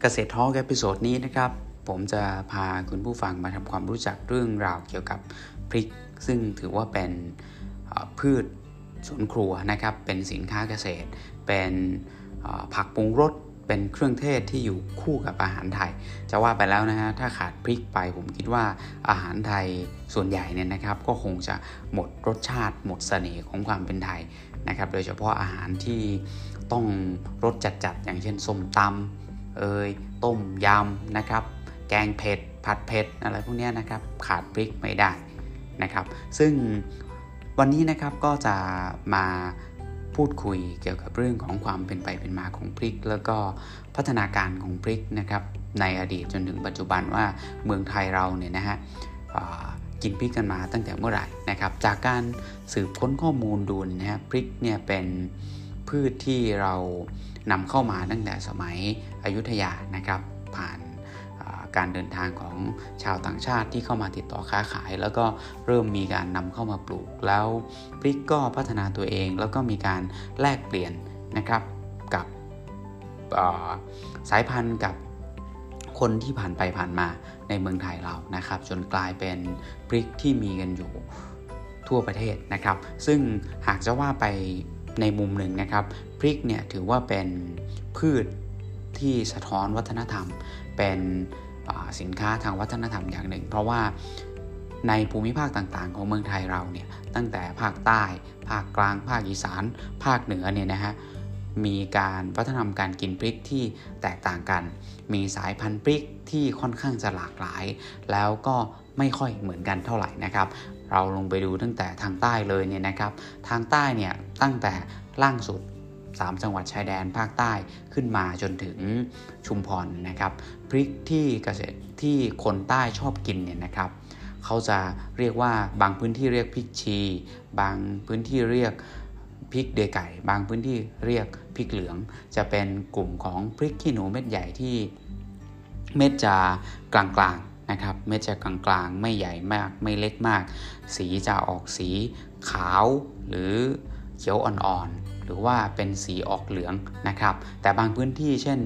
เกษตร talk episode นี้นะครับ ผมจะพาคุณผู้ฟังมาทำความรู้จักเรื่องราวเกี่ยวกับพริก ซึ่งถือว่าเป็นพืชสวนครัวนะครับ เป็นสินค้าเกษตร เป็นผักปรุงรสเป็นเครื่องเทศที่อยู่คู่กับอาหารไทย จะว่าไปแล้วนะฮะถ้าขาดพริกไปผมคิดว่าอาหารไทยส่วนใหญ่เนี่ยนะครับ ก็คงจะหมดรสชาติ หมดเสน่ห์ของความเป็นไทยนะครับ โดยเฉพาะอาหารที่ต้องรสจัดๆ อย่างเช่นส้มตำ เอยต้มยำนะครับ แกงเผ็ด ผัดเผ็ดอะไรพวกนี้นะครับ ขาดพริกไม่ได้นะครับ ซึ่งวันนี้นะครับก็จะมาพูดคุยเกี่ยวกับเรื่องของความเป็นไปเป็นมาของพริก แล้วก็พัฒนาการของพริกนะครับ ในอดีตจนถึงปัจจุบันว่าเมืองไทยเราเนี่ยนะฮะกินพริกกันมาตั้งแต่เมื่อไหร่นะครับ จากการสืบค้นข้อมูลดูนะฮะพริกเนี่ยเป็นพืชที่เรา นำเข้ามาตั้งแต่สมัยอยุธยานะครับผ่านการเดินทางของชาวต่างชาติที่เข้ามาติดต่อค้าขาย แล้วก็เริ่มมีการนำเข้ามาปลูกแล้วพริกก็พัฒนาตัวเอง แล้วก็มีการแลกเปลี่ยนนะครับกับสายพันธุ์กับคนที่ผ่านไปผ่านมาในเมืองไทยเรานะครับ จนกลายเป็นพริกที่มีกันอยู่ทั่วประเทศนะครับ ซึ่งหากจะว่าไป ในมุมหนึ่งนะครับ พริกเนี่ยถือว่าเป็นพืชที่สะท้อนวัฒนธรรม เป็นสินค้าทางวัฒนธรรมอย่างหนึ่ง เพราะว่าในภูมิภาคต่างๆ ของเมืองไทยเราเนี่ยตั้งแต่ภาคใต้ ภาคกลาง ภาคอีสาน ภาคเหนือเนี่ยนะฮะมีการวัฒนธรรมการกินพริกที่แตกต่างกัน มีสายพันธุ์พริกที่ค่อนข้างจะหลากหลาย แล้วก็ไม่ค่อยเหมือนกันเท่าไหร่นะครับ เราลงไปดูตั้งแต่ทางใต้เลยเนี่ยนะครับ ทางใต้เนี่ยตั้งแต่ล่างสุด 3 จังหวัดชายแดนภาคใต้ขึ้นมาจนถึงชุมพรนะครับ พริกที่เกษตรที่คนใต้ชอบกินเนี่ยนะครับเขาจะเรียกว่าบางพื้นที่เรียกพริกชี บางพื้นที่เรียกพริกเดไก่ บางพื้นที่เรียกพริกเหลือง จะเป็นกลุ่มของพริกขี้หนูเม็ดใหญ่ที่เม็ดจะกลาง นะครับเม็ดจะกลางๆ ไม่ใหญ่มากไม่เล็กมาก สีจะออกสีขาวหรือเขียวอ่อนๆ หรือว่าเป็นสีออกเหลืองนะครับ แต่บางพื้นที่เช่น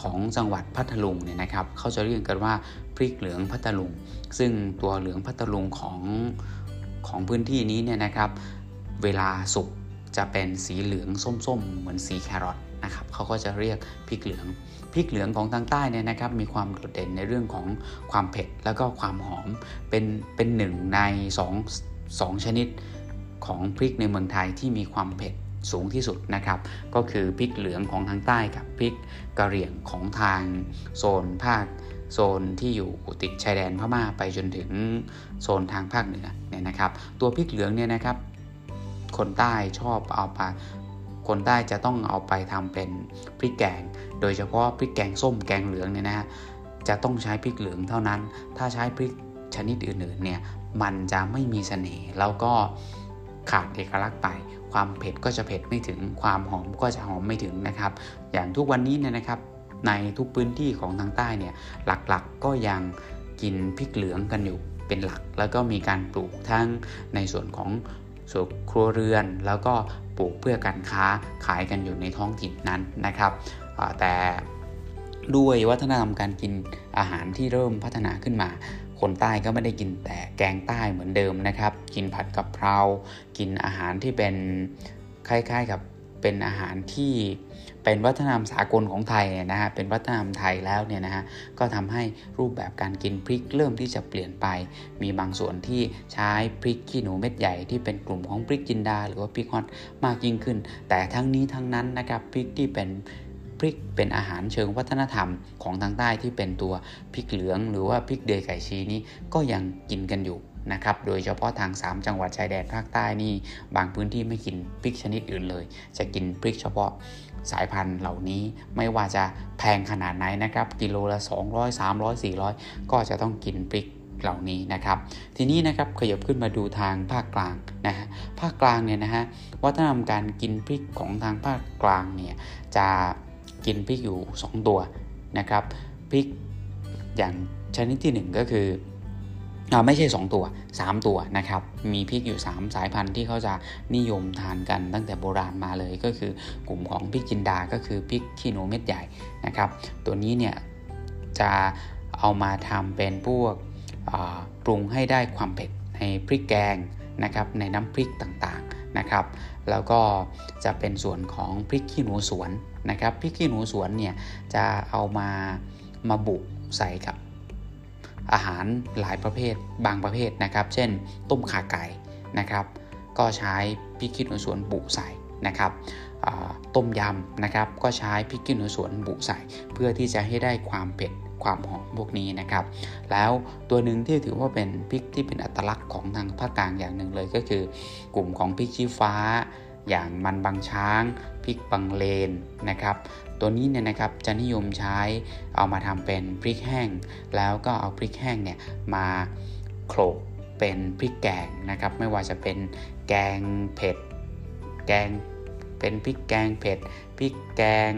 ของจังหวัดพัทลุงเนี่ยนะครับเขาจะเรียกกันว่าพริกเหลืองพัทลุง ซึ่งตัวเหลืองพัทลุงของของพื้นที่นี้เนี่ยนะครับ เวลาสุกจะเป็นสีเหลืองส้มๆ เหมือนสีแครอทนะครับเขาก็จะเรียกพริกเหลือง พริกเหลืองของทางใต้เนี่ยนะครับมีความโดดเด่นในเรื่องของความเผ็ดแล้วก็ความหอมเป็นเป็นหนึ่งใน2 2ชนิดของพริกในเมืองไทยที่มีความเผ็ดสูงที่สุดนะครับ ก็คือพริกเหลืองของทางใต้กับพริกกะเหรี่ยงของทางโซนภาคโซนที่อยู่ติดชายแดนพม่าไปจนถึงโซนทางภาคเหนือเนี่ยนะครับ ตัวพริกเหลืองเนี่ยนะครับ คนใต้ชอบเอาไป คนใต้จะต้องเอาไปทำเป็นพริกแกง โดยเฉพาะพริกแกงส้มแกงเหลืองเนี่ยนะฮะจะต้องใช้พริกเหลืองเท่านั้น ถ้าใช้พริกชนิดอื่นๆเนี่ยมันจะไม่มีเสน่ห์แล้วก็ขาดเอกลักษณ์ไป ความเผ็ดก็จะเผ็ดไม่ถึง ความหอมก็จะหอมไม่ถึงนะครับ อย่างทุกวันนี้เนี่ยนะครับ ในทุกพื้นที่ของทางใต้เนี่ยหลักๆกก็ยังกินพริกเหลืองกันอยู่เป็นหลัก แล้วก็มีการปลูกทั้งในส่วนของ ส่วนครัวเรือน แล้วก็ปลูกเพื่อการค้าขายกันอยู่ในท้องถิ่นนั้นนะครับ แต่ด้วยวัฒนธรรมการกินอาหารที่เริ่มพัฒนาขึ้นมา คนใต้ก็ไม่ได้กินแต่แกงใต้เหมือนเดิมนะครับ กินผัดกะเพรา กินอาหารที่เป็นคล้ายๆกับเป็นอาหารที่ เป็นวัฒนธรรมสากลของไทยเนี่ยนะฮะเป็นวัฒนธรรมไทยแล้วเนี่ยนะฮะก็ทำให้รูปแบบการกินพริกเริ่มที่จะเปลี่ยนไป มีบางส่วนที่ใช้พริกขี้หนูเม็ดใหญ่ที่เป็นกลุ่มของพริกจินดา หรือว่าพริกฮอตมากยิ่งขึ้น แต่ทั้งนี้ทั้งนั้นนะครับพริกที่เป็นพริกเป็นอาหารเชิงวัฒนธรรมของทางใต้ที่เป็นตัวพริกเหลือง หรือว่าพริกเดยไก่ชีนี้ก็ยังกินกันอยู่ นะครับ โดยเฉพาะทาง 3 จังหวัดชายแดนภาคใต้นี่ บางพื้นที่ไม่กินพริกชนิดอื่นเลย จะกินพริกเฉพาะสายพันธุ์เหล่านี้ไม่ว่าจะแพงขนาดไหนนะครับ กิโลละ 200 300 400 ก็จะต้องกินพริกเหล่านี้นะครับ ทีนี้นะครับขยับขึ้นมาดูทางภาคกลางนะฮะภาคกลางเนี่ยนะฮะวัฒนธรรมการกินพริกของทางภาคกลางเนี่ยจะกินพริกอยู่ 2 ตัวนะครับพริกอย่างชนิดที่ 1 ก็คือ ไม่ใช่ 2 ตัว 3 ตัวนะครับ มีพริกอยู่ 3 สายพันธุ์ที่เขาจะนิยมทานกันตั้งแต่โบราณมาเลยก็คือกลุ่มของพริกจินดา ก็คือพริกขี้หนูเม็ดใหญ่นะครับ ตัวนี้เนี่ยจะเอามาทำเป็นพวกปรุงให้ได้ความเผ็ดในพริกแกงนะครับในน้ำพริกต่างๆนะครับ แล้วก็จะเป็นส่วนของพริกขี้หนูสวนนะครับพริกขี้หนูสวนเนี่ยจะเอามามาบุใส่กับ อาหารหลายประเภทบางประเภทนะครับ เช่น ต้มขาไก่นะครับ ก็ใช้พริกขี้หนูสวนบุใส่นะครับต้มยำนะครับ ก็ใช้พริกขี้หนูสวนบุใส่ เพื่อที่จะให้ได้ความเผ็ดความหอมพวกนี้นะครับ แล้วตัวหนึ่งที่ถือว่าเป็นพริกที่เป็นอัตลักษณ์ของทางภาคกลางอย่างหนึ่งเลยก็คือ กลุ่มของพริกชี้ฟ้า อย่างมันบางช้างพริกบังเลนนะครับ ตัวนี้เนี่ยนะครับจะนิยมใช้เอามาทำเป็นพริกแห้ง แล้วก็เอาพริกแห้งเนี่ยมาโขลกเป็นพริกแกงนะครับ ไม่ว่าจะเป็นแกงเผ็ด แกงเป็นพริกแกงเผ็ดพริกแกง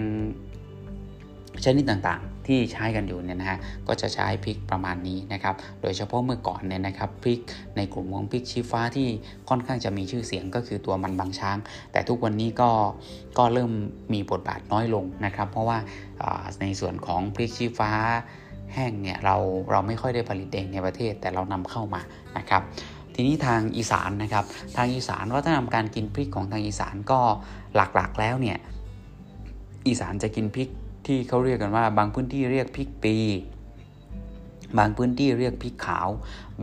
ชนิดต่างๆ ที่ใช้กันอยู่เนี่ยนะฮะก็จะใช้พริกประมาณนี้นะครับ โดยเฉพาะเมื่อก่อนเนี่ยนะครับพริกในกลุ่มของพริกชี้ฟ้าที่ค่อนข้างจะมีชื่อเสียงก็คือตัวมันบางช้าง แต่ทุกวันนี้ก็ก็เริ่มมีบทบาทน้อยลงนะครับ เพราะว่าในส่วนของพริกชี้ฟ้าแห้งเนี่ยเราเราไม่ค่อยได้ผลิตเองในประเทศแต่เรานำเข้ามานะครับ ทีนี้ทางอีสานนะครับ ทางอีสานวัฒนธรรมการกินพริกของทางอีสานก็หลักๆแล้วเนี่ยอีสานจะกินพริก ที่เขาเรียกกันว่า บางพื้นที่เรียกพริกปี บางพื้นที่เรียกพริกขาว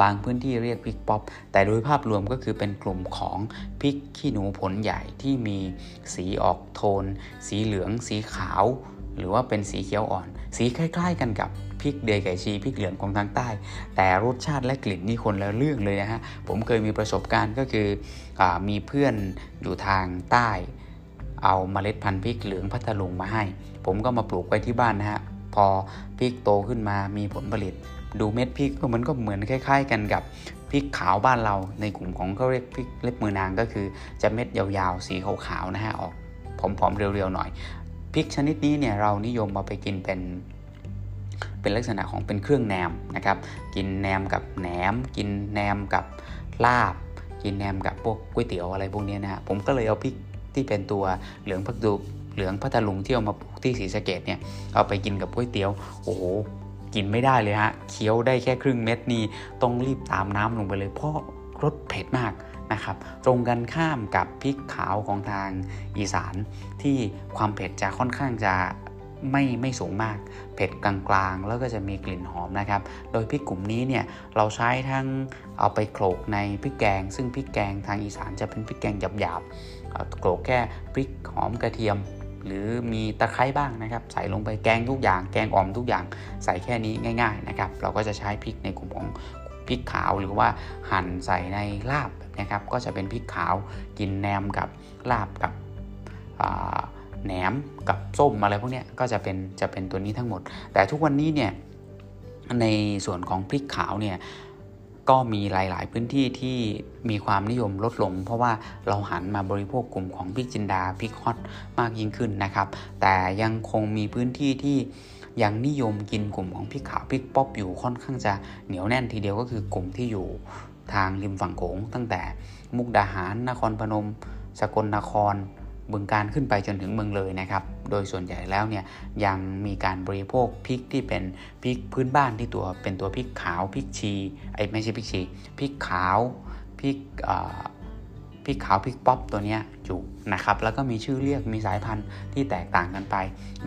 บางพื้นที่เรียกพริกป๊อปแต่โดยภาพรวมก็คือเป็นกลุ่มของพริกขี้หนูผลใหญ่ที่มีสีออกโทน สีเหลือง สีขาว หรือว่าเป็นสีเขียวอ่อน สีคล้าย ๆ กันกับพริกเดยไก่ชีพริกเหลืองของทางใต้ แต่รสชาติและกลิ่นนี่คนละเรื่องเลยนะฮะผมเคยมีประสบการณ์ก็คืออมีเพื่อนอยู่ทางใต้ เอาเมล็ดพันธุ์พริกเหลืองพัทลุงมาให้ ผมก็มาปลูกไว้ที่บ้านนะฮะ พอพริกโตขึ้นมามีผลผลิต ดูเม็ดพริกก็มันก็เหมือนคล้าย ๆ กันกับพริกขาวบ้านเราในกลุ่มของเขาเรียกพริกเล็บมือนางก็คือ จะเม็ดยาวๆ สีขาวๆนะฮะออกผอมๆเรียวๆหน่อยพริกชนิดนี้เนี่ยเรานิยมมาไปกินเป็นเป็นลักษณะของเป็นเครื่องแหนมนะครับ กินแหนมกับแหนม กินแหนมกับลาบ กินแหนมกับพวกก๋วยเตี๋ยวอะไรพวกนี้นะฮะผมก็เลยเอาพริก ที่เป็นตัวเหลืองพักดูเหลืองพัทลุงที่เอามาปลูกที่ศรีสะเกดเนี่ยเอาไปกินกับก๋วยเตี๋ยว โอ้โหกินไม่ได้เลยฮะเคี้ยวได้แค่ครึ่งเม็ดนี่ต้องรีบตามน้ำลงไปเลยเพราะรสเผ็ดมากนะครับ ตรงกันข้ามกับพริกขาวของทางอีสานที่ความเผ็ดจะค่อนข้างจะไม่ไม่สูงมาก เผ็ดกลางๆ แล้วก็จะมีกลิ่นหอมนะครับ โดยพริกกลุ่มนี้เนี่ยเราใช้ทั้งเอาไปโขลกในพริกแกง ซึ่งพริกแกงทางอีสานจะเป็นพริกแกงหยาบๆ โขลกแค่พริกหอมกระเทียม หรือมีตะไคร้บ้างนะครับ ใส่ลงไปแกงทุกอย่าง แกงอ่อมทุกอย่าง ใส่แค่นี้ง่ายๆนะครับ เราก็จะใช้พริกในกลุ่มของพริกขาวหรือว่าหั่นใส่ในลาบนะครับ ก็จะเป็นพริกขาวกินแหนมกับลาบกับแหนมกับส้มอะไรพวกนี้ก็จะเป็นจะเป็นตัวนี้ทั้งหมด แต่ทุกวันนี้เนี่ยในส่วนของพริกขาวเนี่ย ก็มีหลาย ๆ พื้นที่ที่มีความนิยมลดลง เพราะว่าเราหันมาบริโภคกลุ่มของพริกจินดาพริก hot มากยิ่งขึ้นนะครับ แต่ยังคงมีพื้นที่ที่ยังนิยมกินกลุ่มของพริกขาวพริกป๊อปอยู่ค่อนข้างจะเหนียวแน่นทีเดียวก็คือกลุ่มที่อยู่ทางริมฝั่งโขงตั้งแต่มุกดาหารนครพนม สกลนคร บึงการขึ้นไปจนถึงเมืองเลยนะครับ โดยส่วนใหญ่แล้วเนี่ยยังมีการบริโภคพริกที่เป็นพริกพื้นบ้านที่ตัวเป็นตัวพริกขาวพริกชีไอ้ไม่ใช่พริกชีพริกขาวพริกพริกขาวพริกป๊อปตัวนี้อยู่นะครับ แล้วก็มีชื่อเรียกมีสายพันธุ์ที่แตกต่างกันไป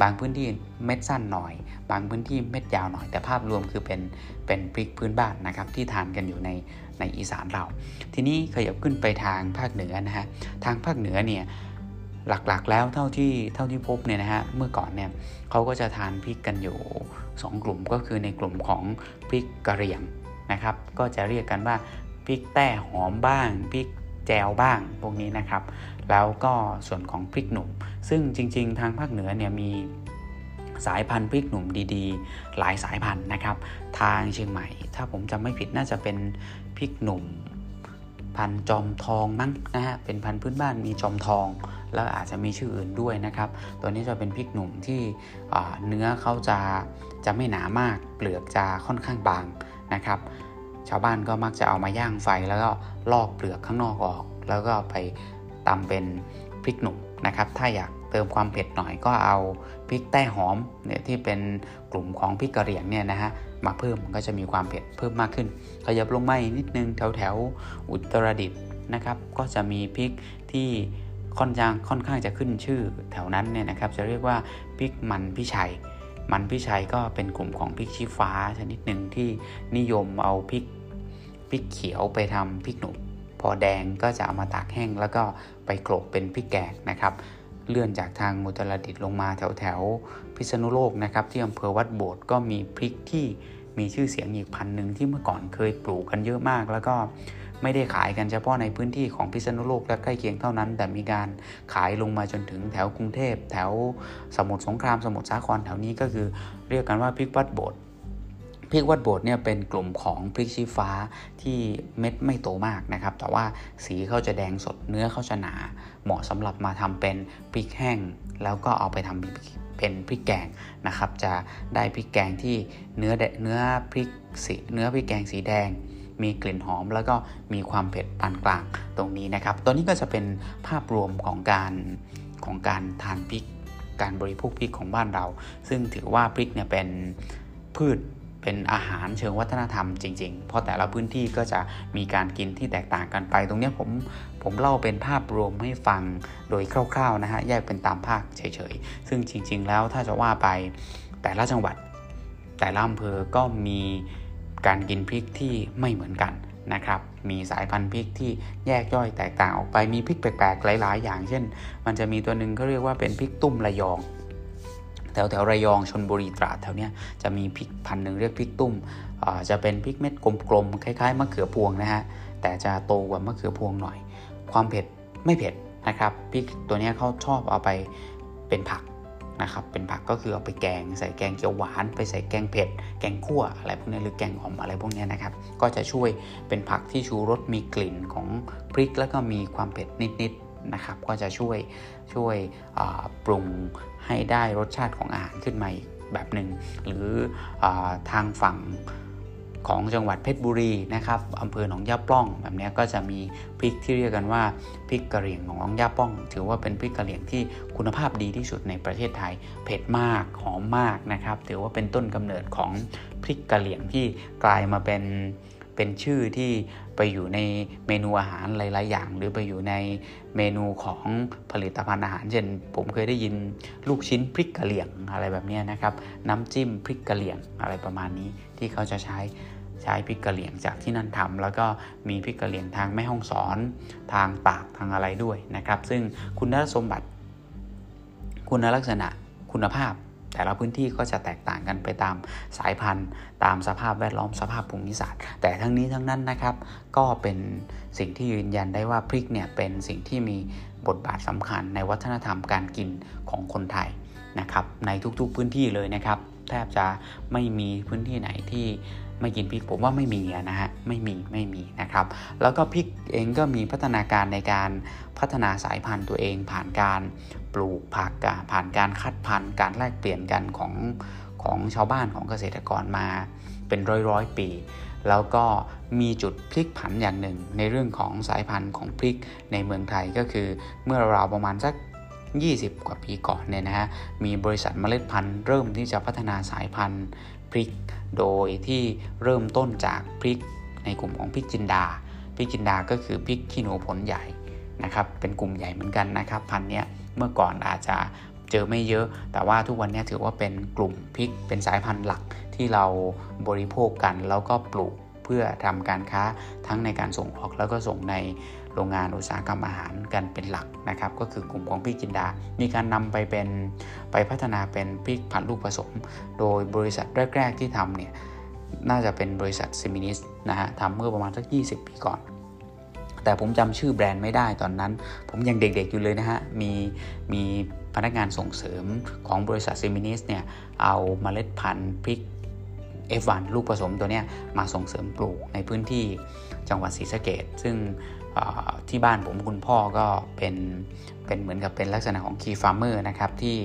บางพื้นที่เม็ดสั้นหน่อย บางพื้นที่เม็ดยาวหน่อย แต่ภาพรวมคือเป็นเป็นพริกพื้นบ้านนะครับที่ทานกันอยู่ในในอีสานเรา ทีนี้ขยับขึ้นไปทางภาคเหนือนะฮะทางภาคเหนือเนี่ย หลักๆแล้วเท่าที่เท่าที่พบเนี่ยนะฮะเมื่อก่อนเนี่ยเขาก็จะทานพริกกันอยู่ 2 กลุ่มก็คือในกลุ่มของพริกกระเหรี่ยงนะครับ ก็จะเรียกกันว่าพริกแต้หอมบ้างพริกแจวบ้างพวกนี้นะครับ แล้วก็ส่วนของพริกหนุ่ม ซึ่งจริง ๆ ทางภาคเหนือเนี่ยมีสายพันธุ์พริกหนุ่มดีๆ หลายสายพันธุ์นะครับ ทางเชียงใหม่ ถ้าผมจำไม่ผิดน่าจะเป็นพริกหนุ่ม พันจอมทองมั้งนะฮะเป็นพันธุ์พื้นบ้านมีจอมทอง แล้วอาจจะมีชื่ออื่นด้วยนะครับ ตัวนี้จะเป็นพริกหนุ่มที่เนื้อเขาจะจะไม่หนามากเปลือกจะค่อนข้างบางนะครับ ชาวบ้านก็มักจะเอามาย่างไฟแล้วก็ลอกเปลือกข้างนอกออก แล้วก็ไปตำเป็นพริกหนุ่มนะครับถ้าอยากเติมความเผ็ดหน่อยก็เอาพริกแต้หอมเนี่ยที่เป็นกลุ่มของพริกกระเหรี่ยงเนี่ยนะฮะมาเพิ่มมันก็จะมีความเผ็ดเพิ่มมากขึ้น ขยับลงมาอีกนิดนึงแถวแถวอุตรดิตถ์นะครับ ก็จะมีพริกที่ ค่อนข้างค่อนข้างจะขึ้นชื่อแถวนั้นเนี่ยนะครับจะเรียกว่าพริกมันพิชัย มันพิชัยก็เป็นกลุ่มของพริกชี้ฟ้าชนิดหนึ่งที่นิยมเอาพริกพริกเขียวไปทำพริกหนุ่มพอแดงก็จะเอามาตากแห้งแล้วก็ไปโขลกเป็นพริกแกงนะครับ เลื่อนจากทางมุตรดิตลงมาแถวแถวพิษณุโลกนะครับ ที่อำเภอวัดโบสถ์ก็มีพริกที่มีชื่อเสียงอีกพันหนึ่งที่เมื่อก่อนเคยปลูกกันเยอะมาก แล้วก็ ไม่ได้ขายกันเฉพาะในพื้นที่ของพิษณุโลกและใกล้เคียงเท่านั้น แต่มีการขายลงมาจนถึงแถวกรุงเทพ แถวสมุทรสงครามสมุทรสาครแถวนี้ก็คือเรียกกันว่าพริกวัดโบสถ์พริกวัดโบสถ์เนี่ยเป็นกลุ่มของพริกชี้ฟ้าที่เม็ดไม่โตมากนะครับ แต่ว่าสีเขาจะแดงสดเนื้อเขาจะหนา เหมาะสำหรับมาทำเป็นพริกแห้ง แล้วก็เอาไปทำเป็นพริกแกงนะครับ จะได้พริกแกงที่เนื้อเนื้อพริกสีเนื้อพริกแกงสีแดง มีกลิ่นหอม แล้วก็มีความเผ็ดปานกลางตรงนี้นะครับ ตัวนี้ก็จะเป็นภาพรวมของการของการทานพริก การบริโภคพริกของบ้านเรา ซึ่งถือว่าพริกเนี่ยเป็นพืชเป็นอาหารเชิงวัฒนธรรมจริงๆ เพราะแต่ละพื้นที่ก็จะมีการกินที่แตกต่างกันไป ตรงนี้ผมผมเล่าเป็นภาพรวมให้ฟังโดยคร่าวๆนะฮะแยกเป็นตามภาคเฉยๆ ซึ่งจริงๆแล้วถ้าจะว่าไปแต่ละจังหวัดแต่ละอำเภอก็มี การกินพริกที่ไม่เหมือนกันนะครับ มีสายพันธุ์พริกที่แยกย่อยแตกต่างออกไป มีพริกแปลกๆ หลายๆ อย่าง เช่น มันจะมีตัวหนึ่งเขาเรียกว่าเป็นพริกตุ้มระยองแถวแถวระยองชนบุรีตราดแถวเนี้ยจะมีพริกพันหนึ่งเรียกพริกตุ้มจะเป็นพริกเม็ดกลมๆคล้ายๆมะเขือพวงนะฮะแต่จะโตกว่ามะเขือพวงหน่อย ความเผ็ดไม่เผ็ดนะครับพริกตัวนี้เขาชอบเอาไปเป็นผัก นะครับเป็นผักก็คือเอาไปแกงใส่แกงเขียวหวาน ไปใส่แกงเผ็ด แกงขั่วอะไรพวกนี้หรือแกงอ่อมอะไรพวกนี้นะครับก็จะช่วยเป็นผักที่ชูรสมีกลิ่นของพริกแล้วก็มีความเผ็ดนิดๆนะครับก็จะช่วยช่วยปรุงให้ได้รสชาติของอาหารขึ้นมาอีกแบบหนึ่งหรืออทางฝั่ง ของจังหวัดเพชรบุรีนะครับอำเภอหนองย่าปล้อง แบบนี้ก็จะมีพริกที่เรียกกันว่าพริกกะเหรี่ยงของหนองย่าปล้อง ถือว่าเป็นพริกกะเหรี่ยงที่คุณภาพดีที่สุดในประเทศไทย เผ็ดมากหอมมากนะครับ ถือว่าเป็นต้นกำเนิดของพริกกะเหรี่ยงที่กลายมาเป็นเป็นชื่อที่ไปอยู่ในเมนูอาหารหลาย ๆ อย่าง หรือไปอยู่ในเมนูของผลิตภัณฑ์อาหาร เช่น ผมเคยได้ยินลูกชิ้นพริกกะเหรี่ยงอะไรแบบนี้นะครับ น้ำจิ้มพริกกะเหรี่ยงอะไรประมาณนี้ที่เขาจะใช้ ใช้พริกกะเหรี่ยงจากที่นั่นทำแล้วก็มีพริกกะเหรี่ยงทางแม่ห้องสอนทางตากทางอะไรด้วยนะครับ ซึ่งคุณสมบัติคุณลักษณะคุณภาพ แต่ละพื้นที่ก็จะแตกต่างกันไปตามสายพันธุ์ ตามสภาพแวดล้อมสภาพภูมิศาสตร์ แต่ทั้งนี้ทั้งนั้นนะครับ ก็เป็นสิ่งที่ยืนยันได้ว่าพริกเนี่ยเป็นสิ่งที่มีบทบาทสำคัญในวัฒนธรรมการกินของคนไทยนะครับในทุกๆพื้นที่เลยนะครับ แทบจะไม่มีพื้นที่ไหนที่ ไม่กินพริกผมว่าไม่มีนะฮะไม่มีไม่มีนะครับ แล้วก็พริกเองก็มีพัฒนาการในการพัฒนาสายพันธุ์ตัวเอง ผ่านการปลูกผักผ่านการคัดพันธุ์ การแลกเปลี่ยนกันของของชาวบ้านของเกษตรกรมาเป็นร้อยร้อยปี แล้วก็มีจุดพลิกผันอย่างหนึ่ง ในเรื่องของสายพันธุ์ของพริกในเมืองไทยก็คือเมื่อราวประมาณสัก20 กว่าปีก่อนเนี่ยนะฮะ มีบริษัทเมล็ดพันธุ์เริ่มที่จะพัฒนาสายพันธุ์ ริก โดยที่เริ่มต้นจากพริกในกลุ่มของพริกจินดา พริกจินดาก็คือพริกขี้หนูผลใหญ่นะครับ เป็นกลุ่มใหญ่เหมือนกันนะครับ พันธุ์นี้เมื่อก่อนอาจจะเจอไม่เยอะ แต่ว่าทุกวันนี้ถือว่าเป็นกลุ่มพริก เป็นสายพันธุ์หลักที่เราบริโภคกัน แล้วก็ปลูกเพื่อทำการค้าทั้งในการส่งออกแล้วก็ส่งใน โรงงานอุตสาหกรรมอาหารกันเป็นหลักนะครับ ก็คือกลุ่มของพริกจินดา มีการนำไปเป็นไปพัฒนาเป็นพริกพันธุ์ลูกผสม โดยบริษัทแรก ๆ ที่ทำเนี่ยน่าจะเป็นบริษัทซิมินิสนะฮะทำเมื่อประมาณสัก 20 ปีก่อนแต่ผมจำชื่อแบรนด์ไม่ได้ตอนนั้น ผมยังเด็กๆอยู่เลยนะฮะ มีมีพนักงานส่งเสริมของบริษัทซิมินิสเนี่ย เอาเมล็ดพันธุ์พริก F1 ลูกผสมตัวนี้มาส่งเสริมปลูกในพื้นที่จังหวัดศรีสะเกดซึ่ง ที่บ้านผมคุณพ่อก็เป็นเป็นเหมือนกับเป็นลักษณะของ Key Farmer นะครับที่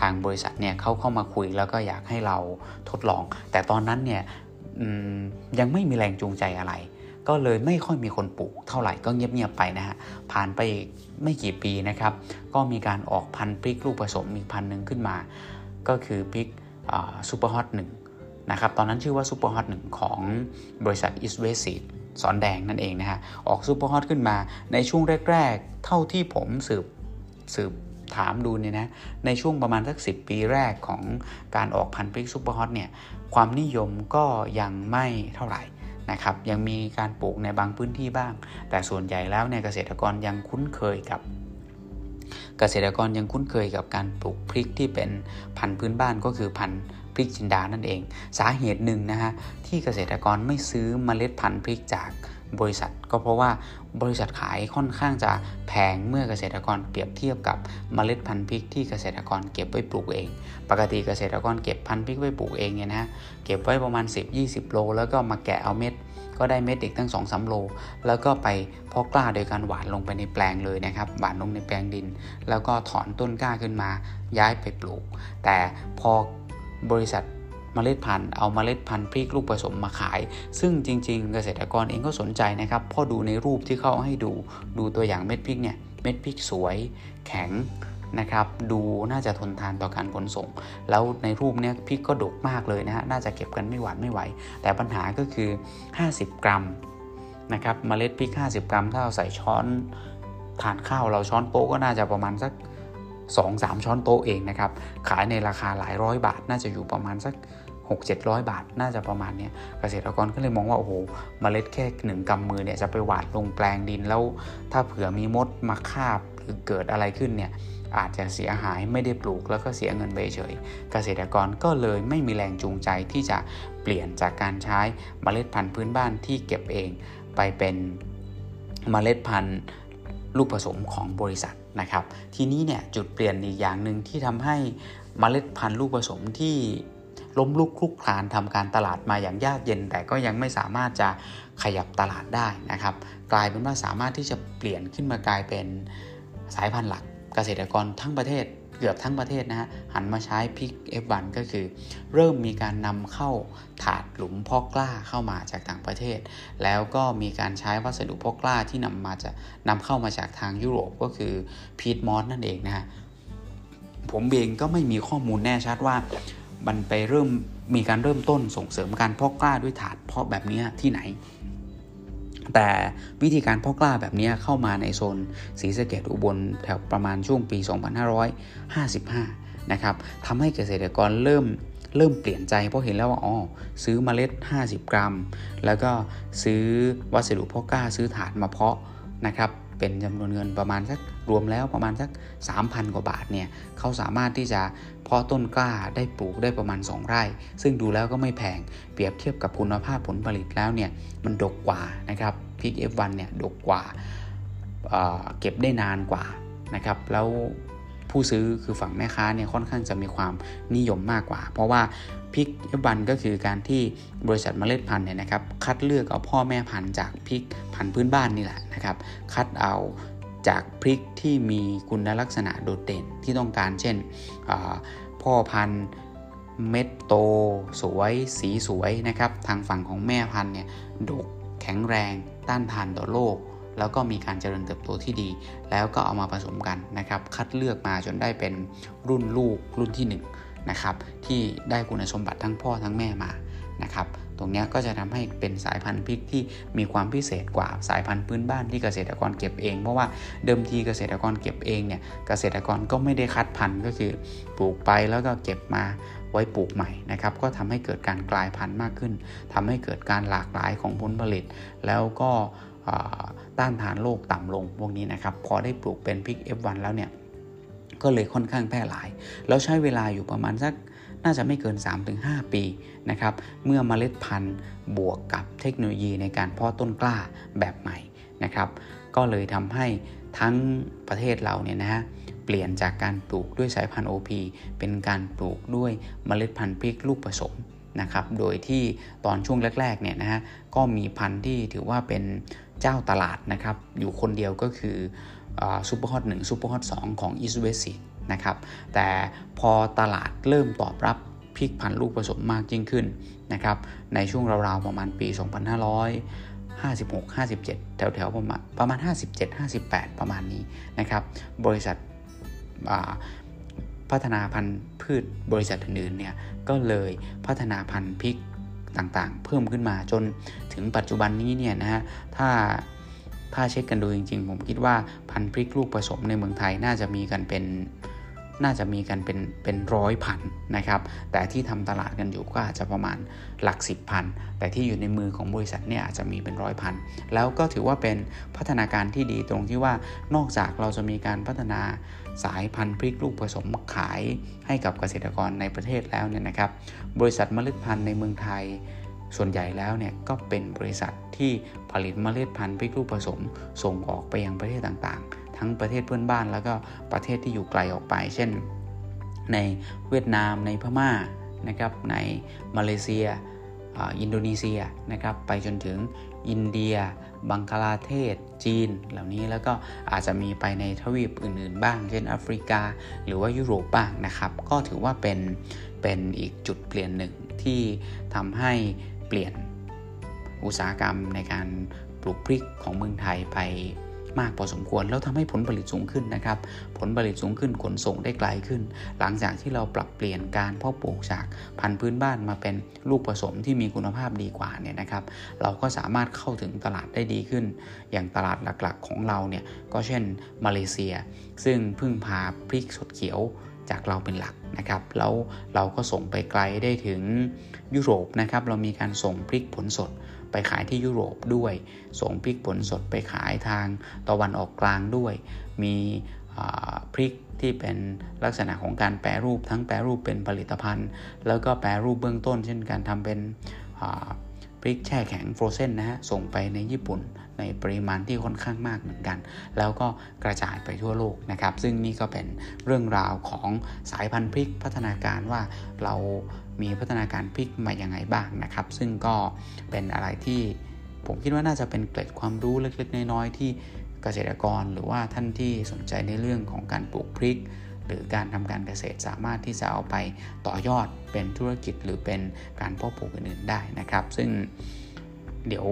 ทางบริษัทเนี่ยเขาเข้ามาคุยแล้วก็อยากให้เราทดลอง แต่ตอนนั้นเนี่ยยังไม่มีแรงจูงใจอะไร ก็เลยไม่ค่อยมีคนปลูกเท่าไหร่ก็เงียบๆไปนะฮะผ่านไปไม่กี่ปีนะครับ ก็มีการออกพันธุ์พริกลูกผสมอีกพันธุ์หนึ่งขึ้นมา ก็คือพริก Super Hot หนึ่งนะครับตอนนั้นชื่อว่า Super Hot หนึ่งของบริษัท East West Seed ศรแดงนั่นเองนะฮะ ออก Super Hot ขึ้นมาในช่วงแรก ๆ เท่าที่ผมสืบสืบถามดูเนี่ยนะ ในช่วงประมาณสักสิปีแรกของการออกพันธุ์พริกซูเปอร์ฮอตเนี่ย ความนิยมก็ยังไม่เท่าไหร่นะครับ ยังมีการปลูกในบางพื้นที่บ้าง แต่ส่วนใหญ่แล้วเนี่ยเกษตรกรยังคุ้นเคยกับเกษตรกรยังคุ้นเคยกับการปลูกพริกที่เป็นพันธุ์พื้นบ้านก็คือพันธุ์ ริกจินดานั่นเอง สาเหตุหนึ่งนะฮะที่เกษตรกรไม่ซื้อเมล็ดพันธุ์พริกจากบริษัท ก็เพราะว่าบริษัทขายค่อนข้างจะแพงเมื่อเกษตรกรเปรียบเทียบกับเมล็ดพันธุ์พริกที่เกษตรกรเก็บไว้ปลูกเอง ปกติเกษตรกรเก็บพันธุ์พริกไว้ปลูกเองเนี่ยนะเก็บไว้ประมาณ 10-20 โล แล้วก็มาแกะเอาเม็ดก็ได้เม็ดอีกตั้ง2อสโล แล้วก็ไปเพาะกล้าโดยการหวานลงไปในแปลงเลยนะครับ หวานลงในแปลงดิน แล้วก็ถอนต้นกล้าขึ้นมา ย้ายไปปลูก แต่พอ บริษัทเมล็ดพันธุ์เอาเมล็ดพันธุ์พริกลูกผสมมาขาย ซึ่งจริง ๆ เกษตรกรเองก็สนใจนะครับพอดูในรูปที่เขาให้ดูดูตัวอย่างเม็ดพริกเนี่ยเม็ดพริกสวยแข็งนะครับดูน่าจะทนทานต่อการขนส่ง แล้วในรูปเนี้ยพริกก็ดกมากเลยนะฮะน่าจะเก็บกันไม่หวานไม่ไหว แต่ปัญหาก็คือ 50 กรัมนะครับเมล็ดพริก 50 กรัม ถ้าเราใส่ช้อนทานข้าวเราช้อนโต๊ะก็น่าจะประมาณสัก 2-3 ช้อนโต๊ะเองนะครับ ขายในราคาหลายร้อยบาท น่าจะอยู่ประมาณสัก 6 700 บาท น่าจะประมาณนี้เกษตรกรก็เลยมองว่า โอ้โหมเมล็ดแค่หนึ่งกำมือเนี่ยจะไปหวานลงแปลงดินแล้ว ถ้าเผื่อมีมดมาคาบหรือเกิดอะไรขึ้นเนี่ยอาจจะเสียหายไม่ได้ปลูกแล้วก็เสียเงินไปเฉย เกษตรกรก็เลยไม่มีแรงจูงใจที่จะเปลี่ยนจากการใช้เมล็ดพันธุ์พื้นบ้านที่เก็บเองไปเป็นเมล็ดพันธุ์ลูกผสมของบริษัท นะครับ ทีนี้เนี่ยจุดเปลี่ยนอีกอย่างหนึ่งที่ทำให้เมล็ดพันธุ์ลูกผสมที่ล้มลุกคลุกคลานทำการตลาดมาอย่างยากเย็น แต่ก็ยังไม่สามารถจะขยับตลาดได้นะครับ กลายเป็นว่าสามารถที่จะเปลี่ยนขึ้นมากลายเป็นสายพันธุ์หลักเกษตรกรทั้งประเทศ เกือบทั้งประเทศนะฮะหันมาใช้พริก F1 ก็คือ เริ่มมีการนำเข้าถาดหลุมพอกกล้าเข้ามาจากต่างประเทศ แล้วก็มีการใช้วัสดุพอกกล้าที่นำมาจะนำเข้ามาจากทางยุโรปก็คือพีทมอสนั่นเองนะฮะผมเองก็ไม่มีข้อมูลแน่ชัดว่ามันไปเริ่มมีการเริ่มต้นส่งเสริมการเพาะกล้าด้วยถาดเพาะแบบนี้ที่ไหน แต่วิธีการพ่อกล้าแบบนี้เข้ามาในโซนศรีสะเกดอุบลแถวประมาณช่วงปี 2555 นะครับทำให้เกษตรกรเริ่มเริ่มเปลี่ยนใจเพราะเห็นแล้วว่าอ๋อซื้อเมล็ด 50 กรัม แล้วก็ซื้อวัสดุพ่อกล้าซื้อถาดมาเพาะนะครับ เป็นจำนวนเงินประมาณสักรวมแล้วประมาณสัก 3,000 กว่าบาทเนี่ยเขาสามารถที่จะเพาะต้นกล้าได้ปลูกได้ประมาณ 2 ไร่ ซึ่งดูแล้วก็ไม่แพงเปรียบเทียบกับคุณภาพผลผลิตแล้วเนี่ยมันดกกว่านะครับพริก F1 เนี่ยดกกว่าเเก็บได้นานกว่านะครับแล้วผู้ซื้อคือฝั่งแม่ค้าเนี่ยค่อนข้างจะมีความนิยมมากกว่า เพราะว่า พริกเอฟวันก็คือการที่บริษัทเมล็ดพันธุ์เนี่ยนะครับคัดเลือกเอาพ่อแม่พันธุ์จากพริกพันธุ์พื้นบ้านนี่แหละนะครับ คัดเอาจากพริกที่มีคุณลักษณะโดดเด่นที่ต้องการ เช่นพ่อพันธุ์เม็ดโตสวยสีสวยนะครับทางฝั่งของแม่พันธุ์เนี่ยดกแข็งแรง ต้านทานต่อโรคแล้วก็มีการเจริญเติบโตที่ดี แล้วก็เอามาผสมกันนะครับ คัดเลือกมาจนได้เป็นรุ่นลูกรุ่นที่ 1 นะครับที่ได้คุณสมบัติทั้งพ่อทั้งแม่มานะครับตรงนี้ก็จะทำให้เป็นสายพันธุ์พริกที่มีความพิเศษกว่าสายพันธุ์พื้นบ้านที่เกษตรกรเก็บเอง เพราะว่าเดิมทีเกษตรกรเก็บเองเนี่ยเกษตรกรก็ไม่ได้คัดพันธุ์ก็คือปลูกไปแล้วก็เก็บมาไว้ปลูกใหม่นะครับก็ทำให้เกิดการกลายพันธุ์มากขึ้นทำให้เกิดการหลากหลายของผลผลิต แล้วก็ต้านทานโรคต่ำลงพวกนี้นะครับพอได้ปลูกเป็นพริก F1 แล้วเนี่ย ก็เลยค่อนข้างแพร่หลาย แล้วใช้เวลาอยู่ประมาณสักน่าจะไม่เกิน 3-5 ปีนะครับเมื่อมเมล็ดพันธุ์บวกกับเทคโนโลยีในการเพาะต้นกล้าแบบใหม่นะครับก็เลยทำให้ทั้งประเทศเราเนี่ยนะฮะเปลี่ยนจากการปลูกด้วยสายพันธุ์ OP เป็นการปลูกด้วยเมล็ดพันธุ์พริกลูกผสมนะครับ โดยที่ตอนช่วงแรกๆเนี่ยนะฮะก็มีพันธุ์ที่ถือว่าเป็นเจ้าตลาดนะครับ อยู่คนเดียวก็คือ Super Hot หนึ่ง Super Hot ของ East West Seed นะครับแต่พอตลาดเริ่มตอบรับพริกพันธุ์ลูกผสมมากยิ่งขึ้นนะครับในช่วงราวๆประมาณปี 2556 57 แถวๆประมาณประมาณ 57 58 ประมาณนี้นะครับบริษัทพัฒนาพันธุ์พืชบริษัทอื่นๆเนี่ยก็เลยพัฒนาพันธุ์พริกต่างๆ เพิ่มขึ้นมาจนถึงปัจจุบันนี้เนี่ยนะฮะถ้า ถ้าเช็คกันดูจริงๆ ผมคิดว่าพันธุ์พริกลูกผสมในเมืองไทยน่าจะมีกันเป็นน่าจะมีกันเป็นเป็นร้อยพันนะครับ แต่ที่ทำตลาดกันอยู่ก็อาจจะประมาณหลักสิบพัน แต่ที่อยู่ในมือของบริษัทเนี่ยอาจจะมีเป็นร้อยพัน แล้วก็ถือว่าเป็นพัฒนาการที่ดีตรงที่ว่านอกจากเราจะมีการพัฒนาสายพันธุ์พริกลูกผสมมาขายให้กับเกษตรกรในประเทศแล้วเนี่ยนะครับ บริษัทมล็ดพันธุ์ในเมืองไทย ส่วนใหญ่แล้วเนี่ยก็เป็นบริษัทที่ผลิตเมล็ดพันธุ์พริกลูกผสม ส่งออกไปยังประเทศต่างๆ ทั้งประเทศเพื่อนบ้านแล้วก็ประเทศที่อยู่ไกลออกไป เช่น ในเวียดนามในพม่านะครับในมาเลเซียอินโดนีเซียนะครับไปจนถึงอินเดีย บังคลาเทศ จีน เหล่านี้แล้วก็อาจจะมีไปในทวีปอื่น ๆ บ้าง เช่นแอฟริกา หรือว่ายุโรปบ้างนะครับ ก็ถือว่าเป็นเป็นอีกจุดเปลี่ยนหนึ่งที่ทำให้ เปลี่ยนอุตสาหกรรมในการปลูกพริกของเมืองไทยไปมากพอสมควร แล้วทำให้ผลผลิตสูงขึ้นนะครับ ผลผลิตสูงขึ้นขนส่งได้ไกลขึ้น หลังจากที่เราปรับเปลี่ยนการเพาะปลูกจากพันธุ์พื้นบ้านมาเป็นลูกผสมที่มีคุณภาพดีกว่าเนี่ยนะครับ เราก็สามารถเข้าถึงตลาดได้ดีขึ้น อย่างตลาดหลักๆของเราเนี่ยก็เช่นมาเลเซีย ซึ่งพึ่งพาพริกสดเขียว จากเราเป็นหลักนะครับ แล้วเราก็ส่งไปไกลได้ถึงยุโรปนะครับ เรามีการส่งพริกผลสดไปขายที่ยุโรปด้วย ส่งพริกผลสดไปขายทางตะวันออกกลางด้วย มีพริกที่เป็นลักษณะของการแปรรูปทั้งแปรรูปเป็นผลิตภัณฑ์ แล้วก็แปรรูปเบื้องต้น เช่นการทำเป็น พริกแช่แข็งฟรอเซนนะฮะส่งไปในญี่ปุ่นในปริมาณที่ค่อนข้างมากเหมือนกัน แล้วก็กระจายไปทั่วโลกนะครับ ซึ่งนี่ก็เป็นเรื่องราวของสายพันธุ์พริกพัฒนาการว่าเรามีพัฒนาการพลิกมาอย่างไงบ้างนะครับ ซึ่งก็เป็นอะไรที่ผมคิดว่าน่าจะเป็นเกร็ดความรู้เล็กๆ น้อยๆที่เกษตรกรหรือว่าท่านที่สนใจในเรื่องของการปลูกพริก หรือการทำการเกษตรสามารถที่จะเอาไปต่อยอดเป็นธุรกิจหรือเป็นการเพาะปลูกอื่นๆได้นะครับ ซึ่งเดี๋ยว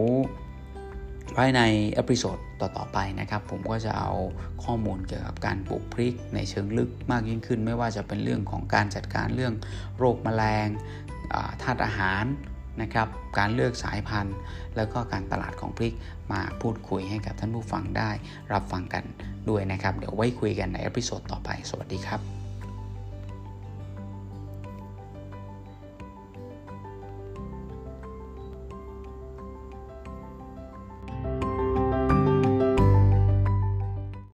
ภายใน episode ต่อ ๆ ไปนะครับ ผมก็จะเอาข้อมูลเกี่ยวกับการปลูกพริกในเชิงลึกมากยิ่งขึ้น ไม่ว่าจะเป็นเรื่องของการจัดการเรื่องโรคแมลงธาตุอาหาร นะครับการเลือกสายพันธุ์ แล้วก็การตลาดของพริกมาพูดคุยให้กับท่านผู้ฟังได้รับฟังกันด้วยนะครับ เดี๋ยวไว้คุยกันใน episode ต่อไป สวัสดีครับ